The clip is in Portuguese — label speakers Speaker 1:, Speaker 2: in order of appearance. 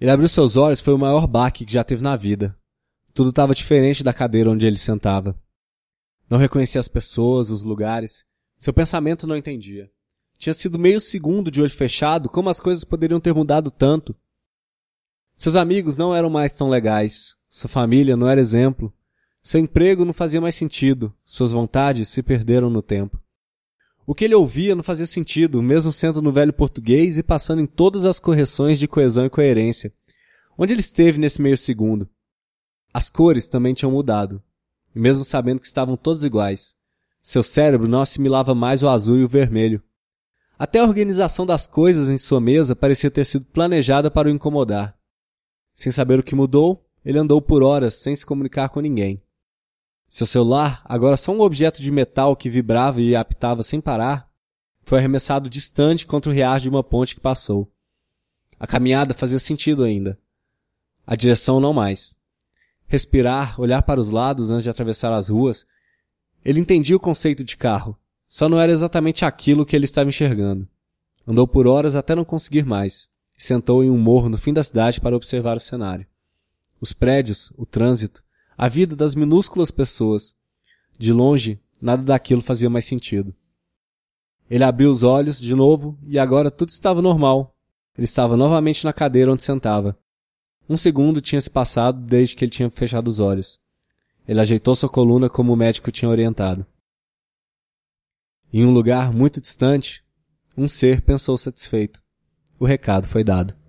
Speaker 1: Ele abriu seus olhos, foi o maior baque que já teve na vida. Tudo estava diferente da cadeira onde ele sentava. Não reconhecia as pessoas, os lugares. Seu pensamento não entendia. Tinha sido meio segundo de olho fechado, como as coisas poderiam ter mudado tanto? Seus amigos não eram mais tão legais. Sua família não era exemplo. Seu emprego não fazia mais sentido. Suas vontades se perderam no tempo. O que ele ouvia não fazia sentido, mesmo sendo no velho português e passando em todas as correções de coesão e coerência. Onde ele esteve nesse meio segundo? As cores também tinham mudado, mesmo sabendo que estavam todos iguais. Seu cérebro não assimilava mais o azul e o vermelho. Até a organização das coisas em sua mesa parecia ter sido planejada para o incomodar. Sem saber o que mudou, ele andou por horas sem se comunicar com ninguém. Seu celular, agora só um objeto de metal que vibrava e apitava sem parar, foi arremessado distante contra o riacho de uma ponte que passou. A caminhada fazia sentido ainda. A direção não mais respirar, olhar para os lados antes de atravessar as ruas. Ele entendia o conceito de carro, só não era exatamente aquilo que ele estava enxergando. Andou por horas até não conseguir mais, e sentou em um morro no fim da cidade para observar o cenário. Os prédios, o trânsito, a vida das minúsculas pessoas. De longe, nada daquilo fazia mais sentido. Ele abriu os olhos de novo e agora tudo estava normal. Ele estava novamente na cadeira onde sentava. Um segundo tinha se passado desde que ele tinha fechado os olhos. Ele ajeitou sua coluna como o médico tinha orientado. Em um lugar muito distante, um ser pensou satisfeito. O recado foi dado.